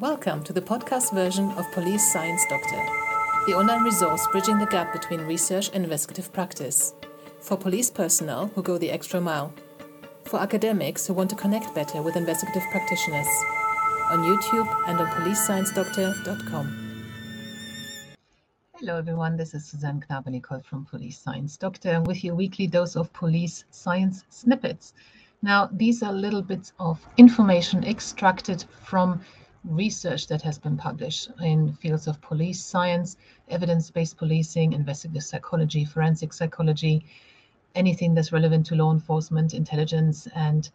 Welcome to the podcast version of Police Science Doctor, the online resource bridging the gap between research and investigative practice. For police personnel who go the extra mile. For academics who want to connect better with investigative practitioners. On YouTube and on policesciencedoctor.com. Hello, everyone. This is Susanne Knabe-Nicol from Police Science Doctor with your weekly dose of police science snippets. Now, these are little bits of information extracted from research that has been published in fields of police science, evidence-based policing, investigative psychology, forensic psychology, anything that's relevant to law enforcement, intelligence, and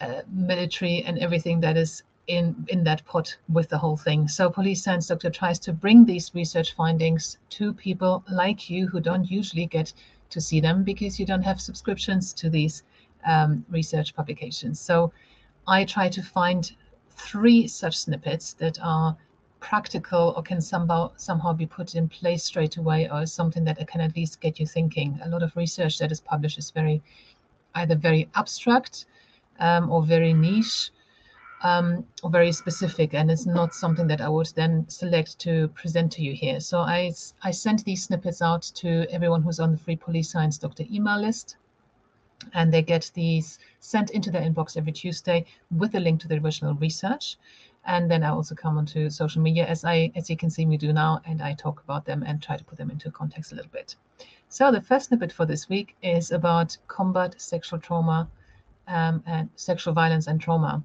uh, military, and everything that is in in that pot with the whole thing. So Police Science Doctor tries to bring these research findings to people like you who don't usually get to see them because you don't have subscriptions to these um, research publications. So I try to find three such snippets that are practical or can somehow somehow be put in place straight away or something that can at least get you thinking. A lot of research that is published is very either very abstract um, or very niche um, or very specific and it's not something that I would then select to present to you here. So I, I sent these snippets out to everyone who's on the Free Police Science Doctor email list and they get these sent into their inbox every Tuesday with a link to the original research. And then I also come onto social media as I as you can see me do now, and I talk about them and try to put them into context a little bit. So the first snippet for this week is about combat sexual trauma um, and sexual violence and trauma.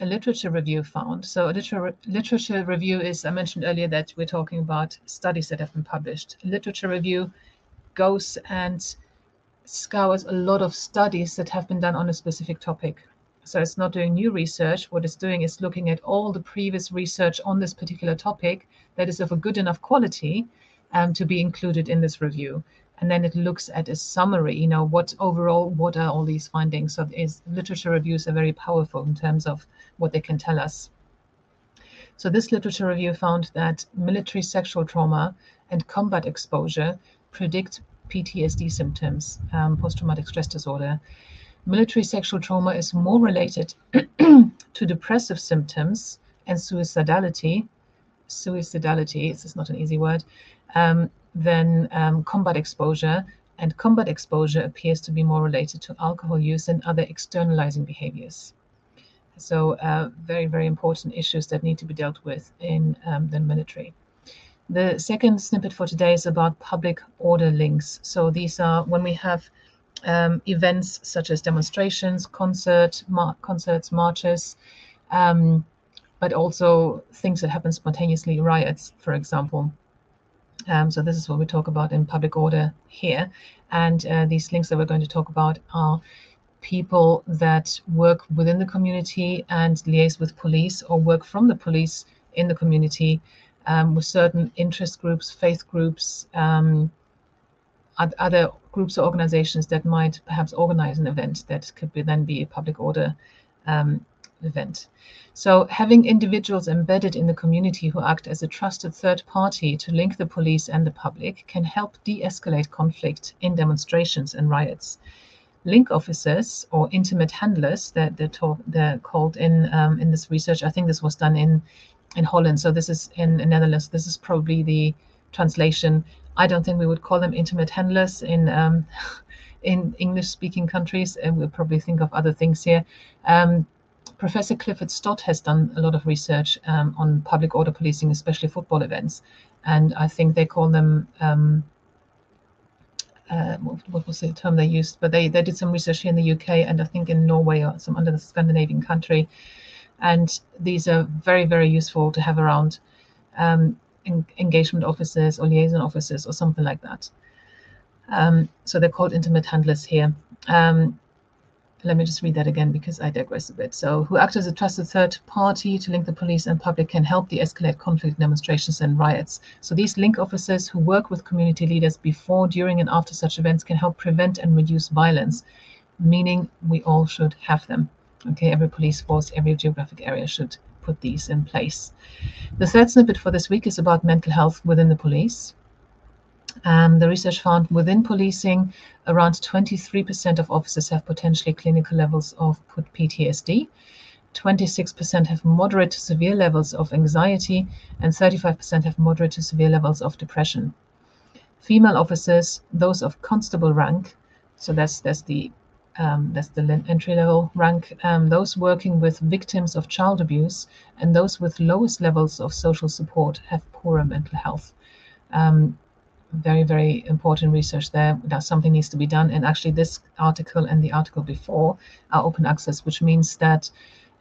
A literature review found. So a liter- literature review is I mentioned earlier that we're talking about studies that have been published. A literature review goes and scours a lot of studies that have been done on a specific topic. So it's not doing new research. What it's doing is looking at all the previous research on this particular topic that is of a good enough quality um, to be included in this review. And then it looks at a summary, you know, what overall, what are all these findings? So is literature reviews are very powerful in terms of what they can tell us. So this literature review found that military sexual trauma and combat exposure predict PTSD symptoms, um, post traumatic stress disorder. Military sexual trauma is more related to depressive symptoms and suicidality. Suicidality, this is not an easy word, um, than um, combat exposure. And combat exposure appears to be more related to alcohol use and other externalizing behaviors. So, uh, very, very important issues that need to be dealt with in um, the military. The second snippet for today is about public order links. So these are when we have um, events such as demonstrations, concert, mar- concerts, marches, um, but also things that happen spontaneously, riots, for example. Um, so this is what we talk about in public order here. And uh, these links that we're going to talk about are people that work within the community and liaise with police or work from the police in the community um, with certain interest groups, faith groups, um, other groups or organizations that might perhaps organize an event that could be, then be a public order um, event. So having individuals embedded in the community who act as a trusted third party to link the police and the public can help de-escalate conflict in demonstrations and riots. Link officers or intimate handlers that they're, they're called in um, in this research. I think this was done in in Holland. So this is in, in Netherlands. This is probably the translation. I don't think we would call them intimate handlers in um, in English-speaking countries, and we'll probably think of other things here. Um, Professor Clifford Stott has done a lot of research um, on public order policing, especially football events, and I think they call them. Um, uh, what, was the term they used? But they, they did some research here in the UK and I think in Norway or some under the Scandinavian country and these are very, very useful to have around um, en engagement officers or liaison officers or something like that. Um, so they're called intimate handlers here. Um, let me just read that again because I digress a bit. So, who act as a trusted third party to link the police and public can help de escalate conflict demonstrations and riots. So, these link officers who work with community leaders before, during, and after such events can help prevent and reduce violence, meaning we all should have them. Okay, every police force, every geographic area should put these in place. The third snippet for this week is about mental health within the police. Um, the research found within policing, around 23% of officers have potentially clinical levels of PTSD. 26% have moderate to severe levels of anxiety, and 35% have moderate to severe levels of depression. Female officers, those of constable rank, so that's that's the um, that's the entry level rank, um, those working with victims of child abuse and those with lowest levels of social support have poorer mental health. Um, very, very important research there. That something needs to be done. And actually, this article and the article before are open access, which means that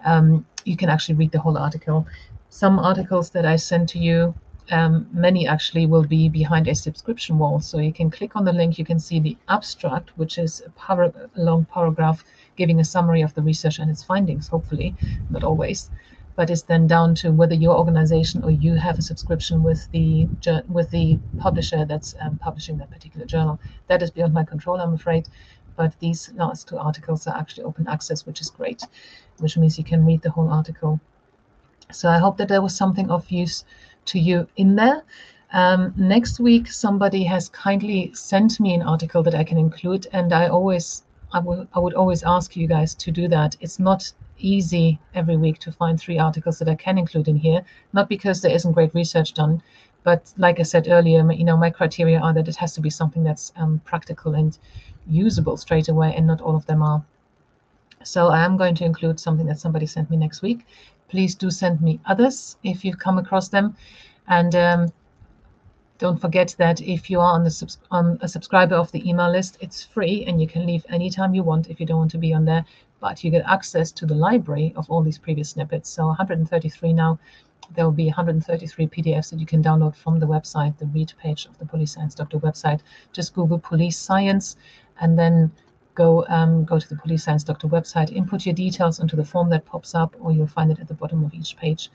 um, you can actually read the whole article. Some articles that I sent to you, um, many actually will be behind a subscription wall. So you can click on the link, you can see the abstract, which is a long paragraph giving a summary of the research and its findings, hopefully, not always. But it's then down to whether your organization or you have a subscription with the with the publisher that's um, publishing that particular journal. That is beyond my control, I'm afraid but these last two articles are actually open access, which is great, which means you can read the whole article. So I hope that there was something of use to you in there. Um, next week, somebody has kindly sent me an article that I can include, and I always, I, will, I would always ask you guys to do that. It's not easy every week to find three articles that I can include in here, not because there isn't great research done, but like I said earlier, you know, my criteria are that it has to be something that's um, practical and usable straight away, and not all of them are. So I am going to include something that somebody sent me next week. Please do send me others if you've come across them. And um, don't forget that if you are on, the on a subscriber of the email list, it's free and you can leave anytime you want if you don't want to be on there. But you get access to the library of all these previous snippets. So 133 now. There will be 133 PDFs that you can download from the website, the read page of the Police Science Doctor website. Just Google Police Science and then go um, go to the Police Science Doctor website, input your details into the form that pops up, or you'll find it at the bottom of each page,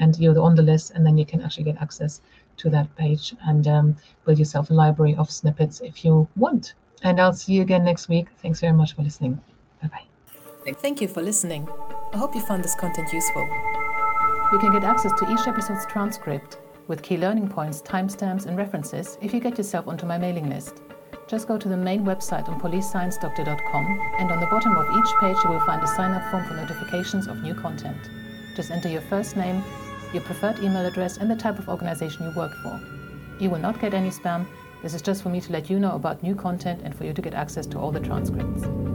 and you're on the list, and then you can actually get access to that page and um, build yourself a library of snippets if you want. And I'll see you again next week. Thanks very much for listening. Bye bye. Thank you for listening. I hope you found this content useful. You can get access to each episode's transcript with key learning points, timestamps, and references if you get yourself onto my mailing list just go to the main website on policesciencedoctor.com and on the bottom of each page you will find a sign up form for notifications of new content. Just enter your first name, your preferred email address, and the type of organization you work for. You will not get any spam. This is just for me to let you know about new content and for you to get access to all the transcripts.